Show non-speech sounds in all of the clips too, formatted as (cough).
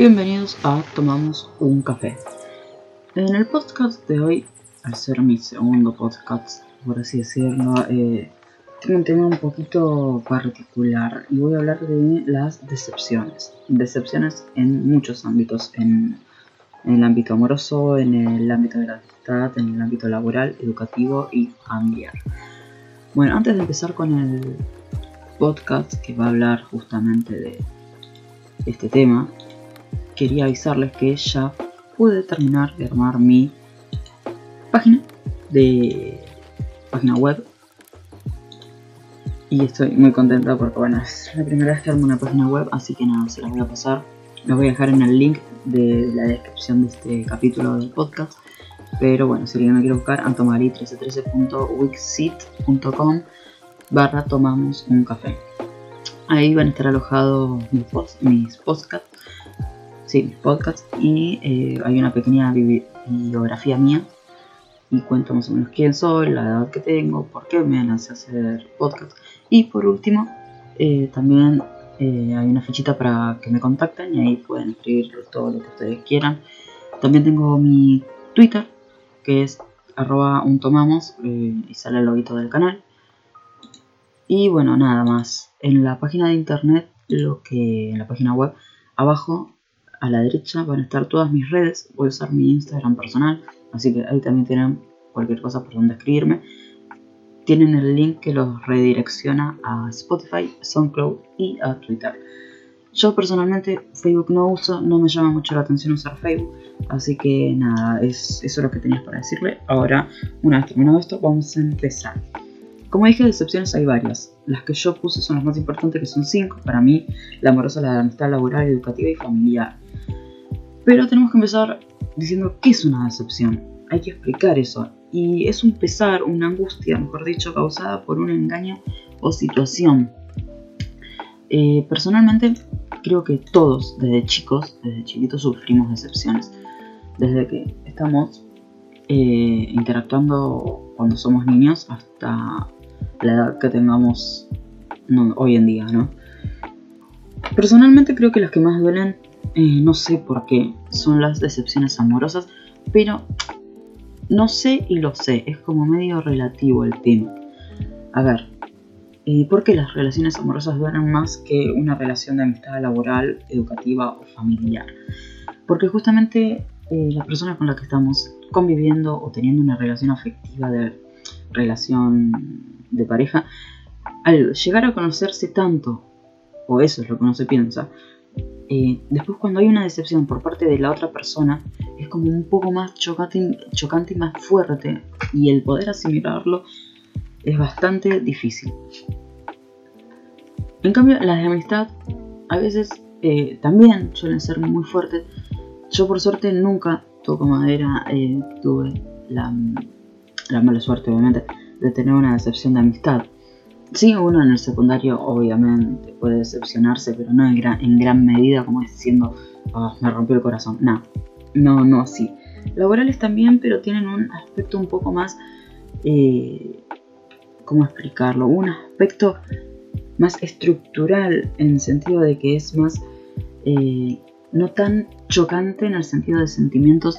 Bienvenidos a Tomamos un café. En el podcast de hoy, al ser mi segundo podcast, por así decirlo, eh, tengo un tema un poquito particular y voy a hablar de las decepciones. Decepciones en muchos ámbitos, en, en el ámbito amoroso, en el ámbito de la amistad, en el ámbito laboral, educativo y familiar. Bueno, antes de empezar con el podcast que va a hablar justamente de este tema, quería avisarles que ya pude terminar de armar mi página de página web. Y estoy muy contenta porque bueno es la primera vez que armo una página web así que nada se las voy a pasar. Los voy a dejar en el link de la descripción de este capítulo del podcast. Pero bueno si alguien me quiere buscar antomari1313.wixit.com barra tomamos un café. Ahí van a estar alojados mis, post, mis podcasts sí, podcast y eh, hay una pequeña bibliografía mía y cuento más o menos quién soy, la edad que tengo, por qué me lancé a hacer podcast y por último eh, también eh, hay una fichita para que me contacten y ahí pueden escribir todo lo que ustedes quieran. También tengo mi Twitter que es arroba un tomamos y sale el loguito del canal. Y bueno, nada más. En la página de internet, lo que en la página web, abajo a la derecha van a estar todas mis redes. Voy a usar mi Instagram personal, así que ahí también tienen cualquier cosa por donde escribirme. Tienen el link que los redirecciona a Spotify, SoundCloud y a Twitter. Yo personalmente Facebook no uso, no me llama mucho la atención usar Facebook, así que nada, es, eso es lo que tenía para decirle. Ahora, una vez terminado esto, vamos a empezar. Como dije, decepciones hay varias. Las que yo puse son las más importantes, que son cinco. Para mí, la amorosa, la amistad laboral, educativa y familiar. Pero tenemos que empezar diciendo qué es una decepción. Hay que explicar eso. Y es un pesar, una angustia, mejor dicho, causada por un engaño o situación. Eh, personalmente, creo que todos, desde chicos, desde chiquitos, sufrimos decepciones. Desde que estamos eh, interactuando cuando somos niños hasta la edad que tengamos hoy en día, ¿no? Personalmente creo que las que más duelen eh, no sé por qué, son las decepciones amorosas, pero no sé y lo sé, es como medio relativo el tema. A ver, eh, ¿por qué las relaciones amorosas duelen más que una relación de amistad laboral, educativa o familiar? Porque justamente eh, las personas con las que estamos conviviendo o teniendo una relación afectiva de relación de pareja, al llegar a conocerse tanto, o eso es lo que uno se piensa, eh, después cuando hay una decepción por parte de la otra persona, es como un poco más chocante, chocante y más fuerte, y el poder asimilarlo es bastante difícil. En cambio, las de amistad a veces eh, también suelen ser muy fuertes. Yo por suerte nunca, toco madera, eh, tuve la, la mala suerte obviamente de tener una decepción de amistad. Sí, uno en el secundario obviamente puede decepcionarse, pero no en gran, en gran medida como diciendo, oh, me rompió el corazón. No, no, no así. Laborales también, pero tienen un aspecto un poco más, eh, ¿cómo explicarlo? Un aspecto más estructural en el sentido de que es más, eh, no tan chocante en el sentido de sentimientos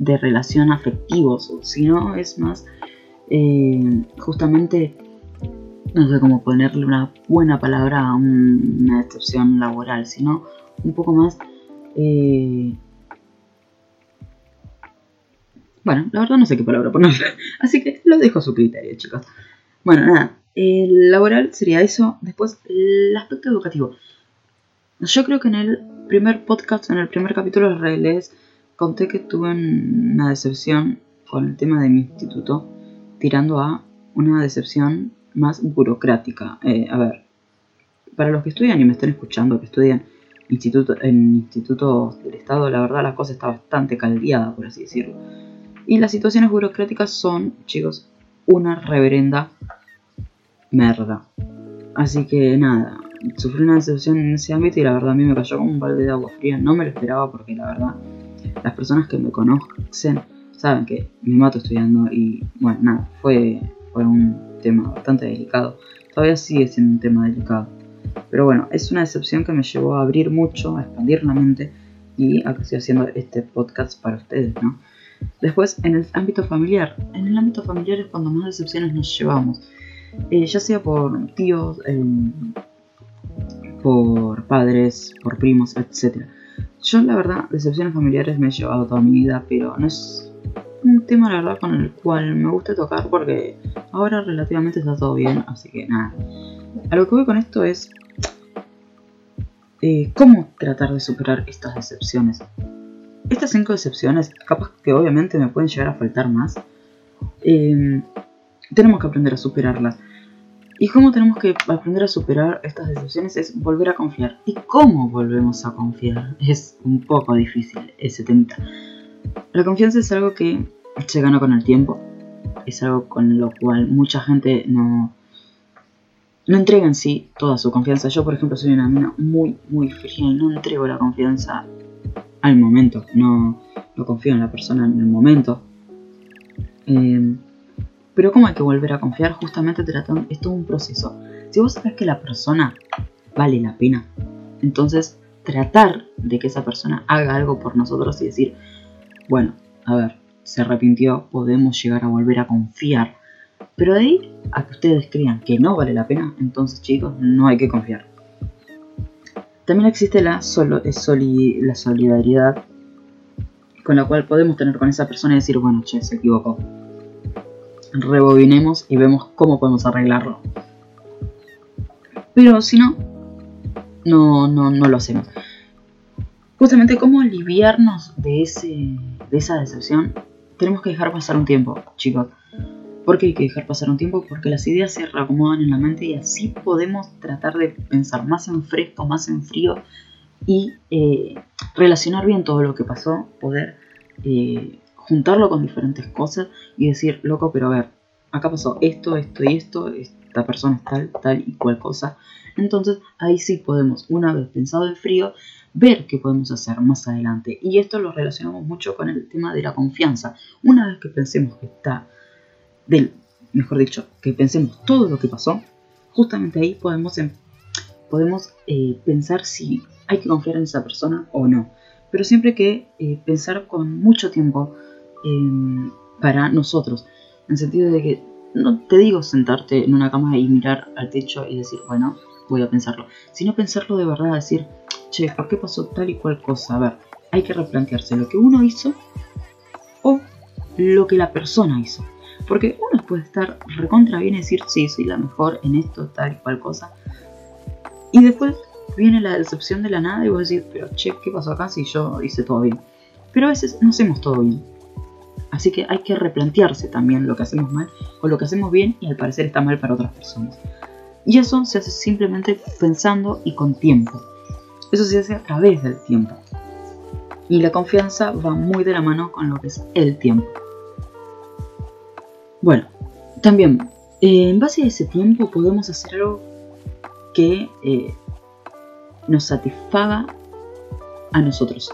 de relación afectivos, sino es más eh, justamente no sé cómo ponerle una buena palabra a una excepción laboral, sino un poco más... Eh, bueno, la verdad no sé qué palabra ponerle, (laughs) así que lo dejo a su criterio, chicos. Bueno, nada, el laboral sería eso. Después, el aspecto educativo. Yo creo que en el primer podcast, en el primer capítulo les conté que tuve una decepción con el tema de mi instituto, tirando a una decepción más burocrática. Eh, a ver, para los que estudian y me están escuchando, que estudian instituto, en institutos del Estado, la verdad la cosa está bastante caldeada, por así decirlo. Y las situaciones burocráticas son, chicos, una reverenda merda. Así que nada, sufrí una decepción en ese ámbito y la verdad a mí me cayó como un balde de agua fría. No me lo esperaba porque la verdad las personas que me conocen saben que me mato estudiando y bueno, nada, fue, fue un tema bastante delicado. Todavía sigue siendo un tema delicado. Pero bueno, es una decepción que me llevó a abrir mucho, a expandir la mente Y acá estoy haciendo este podcast para ustedes, ¿no? Después, en el ámbito familiar. En el ámbito familiar es cuando más decepciones nos llevamos. Eh, ya sea por tíos, eh, por padres, por primos, etc. Yo la verdad, decepciones familiares me he llevado toda mi vida, pero no es un tema la verdad con el cual me gusta tocar porque ahora relativamente está todo bien, así que nada. A lo que voy con esto es eh, cómo tratar de superar estas decepciones. Estas cinco decepciones, capaz que obviamente me pueden llegar a faltar más, eh, tenemos que aprender a superarlas. ¿Y cómo tenemos que aprender a superar estas decepciones? Es volver a confiar. ¿Y cómo volvemos a confiar? Es un poco difícil ese temita. La confianza es algo que se gana con el tiempo. Es algo con lo cual mucha gente no, no entrega en sí toda su confianza. Yo, por ejemplo, soy una mina muy, muy fría no entrego la confianza al momento. No, no confío en la persona en el momento. Eh, pero ¿cómo hay que volver a confiar? Justamente tratando, es todo un proceso. Si vos sabes que la persona vale la pena, entonces tratar de que esa persona haga algo por nosotros y decir, bueno, a ver, se arrepintió, podemos llegar a volver a confiar. Pero de ahí a que ustedes crean que no vale la pena, entonces chicos, no hay que confiar. También existe la, solo, la solidaridad con la cual podemos tener con esa persona y decir, bueno, che, se equivocó rebobinemos y vemos cómo podemos arreglarlo. Pero si no, no, no, no lo hacemos. Justamente cómo aliviarnos de, ese, de esa decepción, tenemos que dejar pasar un tiempo, chicos. ¿Por qué hay que dejar pasar un tiempo? Porque las ideas se reacomodan en la mente y así podemos tratar de pensar más en fresco, más en frío y eh, relacionar bien todo lo que pasó, poder eh, juntarlo con diferentes cosas y decir, loco, pero a ver, acá pasó esto, esto y esto, esta persona es tal, tal y cual cosa. Entonces ahí sí podemos, una vez pensado en frío, ver qué podemos hacer más adelante. Y esto lo relacionamos mucho con el tema de la confianza. Una vez que pensemos que está, del, mejor dicho, que pensemos todo lo que pasó, justamente ahí podemos, em, podemos eh, pensar si hay que confiar en esa persona o no. Pero siempre que eh, pensar con mucho tiempo, Em, para nosotros. En el sentido de que no te digo sentarte en una cama y mirar al techo y decir, bueno, voy a pensarlo. Sino pensarlo de verdad, decir, che, ¿por qué pasó tal y cual cosa? A ver, hay que replantearse lo que uno hizo o lo que la persona hizo. Porque uno puede estar recontra bien y decir, sí, soy la mejor en esto, tal y cual cosa. Y después viene la decepción de la nada y vos decís, pero che, ¿qué pasó acá si yo hice todo bien? Pero a veces no hacemos todo bien. Así que hay que replantearse también lo que hacemos mal o lo que hacemos bien y al parecer está mal para otras personas. Y eso se hace simplemente pensando y con tiempo. Eso se hace a través del tiempo. Y la confianza va muy de la mano con lo que es el tiempo. Bueno, también, eh, en base a ese tiempo podemos hacer algo que eh, nos satisfaga a nosotros.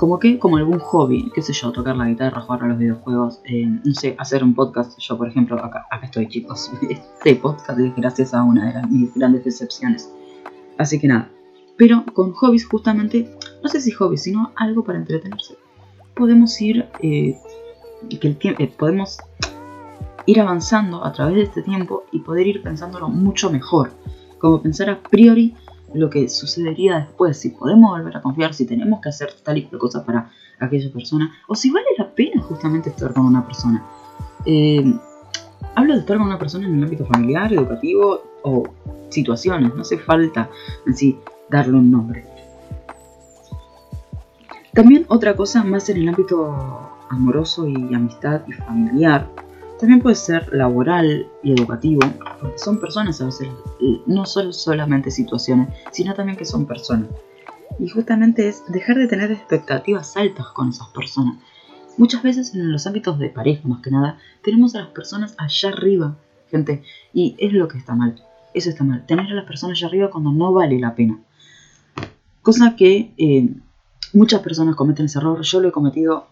Como que, como algún hobby, qué sé yo, tocar la guitarra, jugar a los videojuegos, eh, no sé, hacer un podcast. Yo, por ejemplo, acá, acá estoy, chicos. (laughs) Este podcast es gracias a una de mis grandes decepciones. Así que nada. Pero con hobbies, justamente, no sé si hobbies, sino algo para entretenerse. Podemos ir, eh, que el eh, podemos ir avanzando a través de este tiempo y poder ir pensándolo mucho mejor. Como pensar a priori lo que sucedería después, si podemos volver a confiar, si tenemos que hacer tal y cual cosa para aquella persona, o si vale la pena justamente estar con una persona. Eh, hablo de estar con una persona en el ámbito familiar, educativo o situaciones, no hace falta en sí darle un nombre. También otra cosa más en el ámbito amoroso y amistad y familiar también puede ser laboral y educativo, porque son personas a veces, no solo solamente situaciones, sino también que son personas. Y justamente es dejar de tener expectativas altas con esas personas. Muchas veces en los ámbitos de pareja, más que nada, tenemos a las personas allá arriba, gente, y es lo que está mal. Eso está mal, tener a las personas allá arriba cuando no vale la pena. Cosa que eh, muchas personas cometen ese error, yo lo he cometido,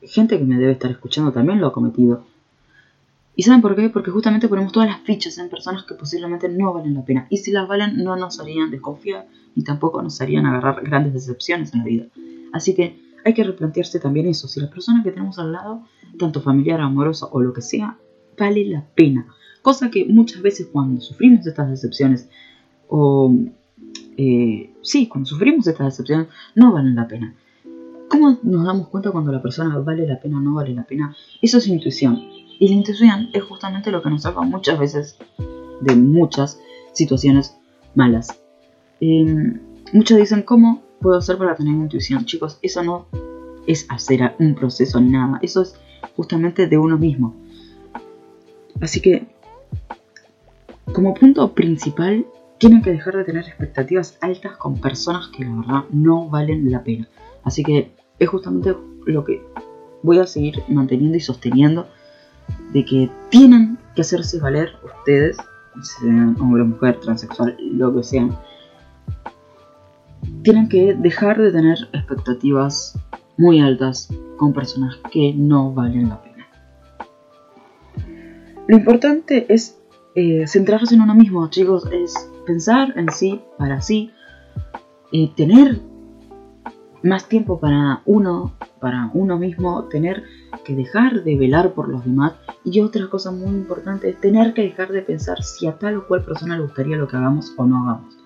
gente que me debe estar escuchando también lo ha cometido ¿Y saben por qué? Porque justamente ponemos todas las fichas en personas que posiblemente no valen la pena. Y si las valen, no nos harían desconfiar ni tampoco nos harían agarrar grandes decepciones en la vida. Así que hay que replantearse también eso. Si la persona que tenemos al lado, tanto familiar, amorosa o lo que sea, vale la pena. Cosa que muchas veces cuando sufrimos estas decepciones, o eh, sí, cuando sufrimos estas decepciones, no valen la pena. ¿Cómo nos damos cuenta cuando la persona vale la pena o no vale la pena? Eso es intuición. Y la intuición es justamente lo que nos salva muchas veces de muchas situaciones malas. Em, muchos dicen, ¿cómo puedo hacer para tener intuición? Chicos, eso no es hacer un proceso ni nada, eso es justamente de uno mismo. Así que, como punto principal, tienen que dejar de tener expectativas altas con personas que la verdad no valen la pena. Así que es justamente lo que voy a seguir manteniendo y sosteniendo de que tienen que hacerse valer ustedes, sean hombre, mujer, transexual, lo que sean, tienen que dejar de tener expectativas muy altas con personas que no valen la pena. Lo importante es eh, centrarse en uno mismo, chicos, es pensar en sí, para sí, y tener más tiempo para uno, para uno mismo, tener que dejar de velar por los demás y otra cosa muy importante es tener que dejar de pensar si a tal o cual persona le gustaría lo que hagamos o no hagamos.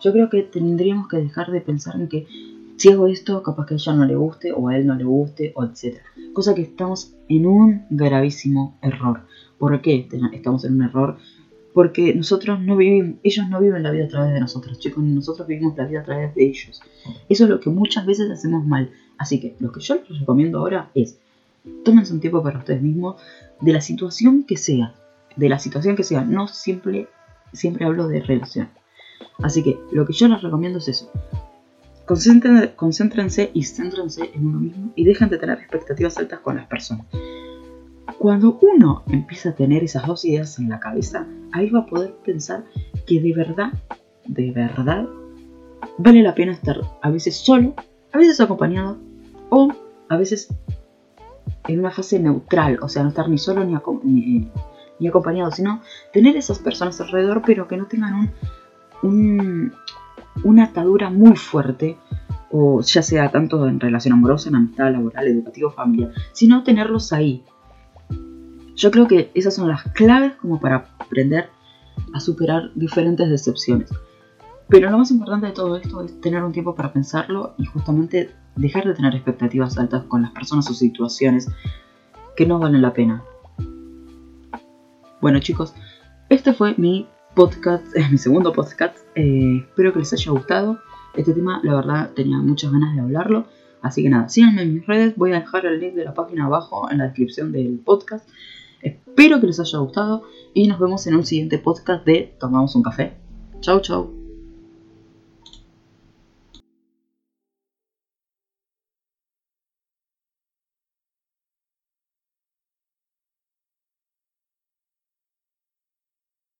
Yo creo que tendríamos que dejar de pensar en que si hago esto, capaz que a ella no le guste o a él no le guste, o etc. Cosa que estamos en un gravísimo error. ¿Por qué estamos en un error? Porque nosotros no vivimos, ellos no viven la vida a través de nosotros, chicos, nosotros vivimos la vida a través de ellos. Eso es lo que muchas veces hacemos mal. Así que lo que yo les recomiendo ahora es, tómense un tiempo para ustedes mismos, de la situación que sea, de la situación que sea, no siempre, siempre hablo de relación. Así que lo que yo les recomiendo es eso. concéntrense y céntrense en uno mismo y dejen de tener expectativas altas con las personas. Cuando uno empieza a tener esas dos ideas en la cabeza, ahí va a poder pensar que de verdad, de verdad, vale la pena estar a veces solo, a veces acompañado o a veces en una fase neutral, o sea, no estar ni solo ni, acompañado, sino tener esas personas alrededor, pero que no tengan un, una atadura muy fuerte, o ya sea tanto en relación amorosa, en amistad, laboral, educativo, familiar, sino tenerlos ahí, yo creo que esas son las claves como para aprender a superar diferentes decepciones. Pero lo más importante de todo esto es tener un tiempo para pensarlo y justamente dejar de tener expectativas altas con las personas o situaciones que no valen la pena. Bueno chicos, este fue mi podcast, es (laughs) mi segundo podcast. Eh, espero que les haya gustado. Este tema, la verdad, tenía muchas ganas de hablarlo. Así que nada, síganme en mis redes. Voy a dejar el link de la página abajo en la descripción del podcast. Espero que les haya gustado y nos vemos en un siguiente podcast de Tomamos un café. Chau, chau.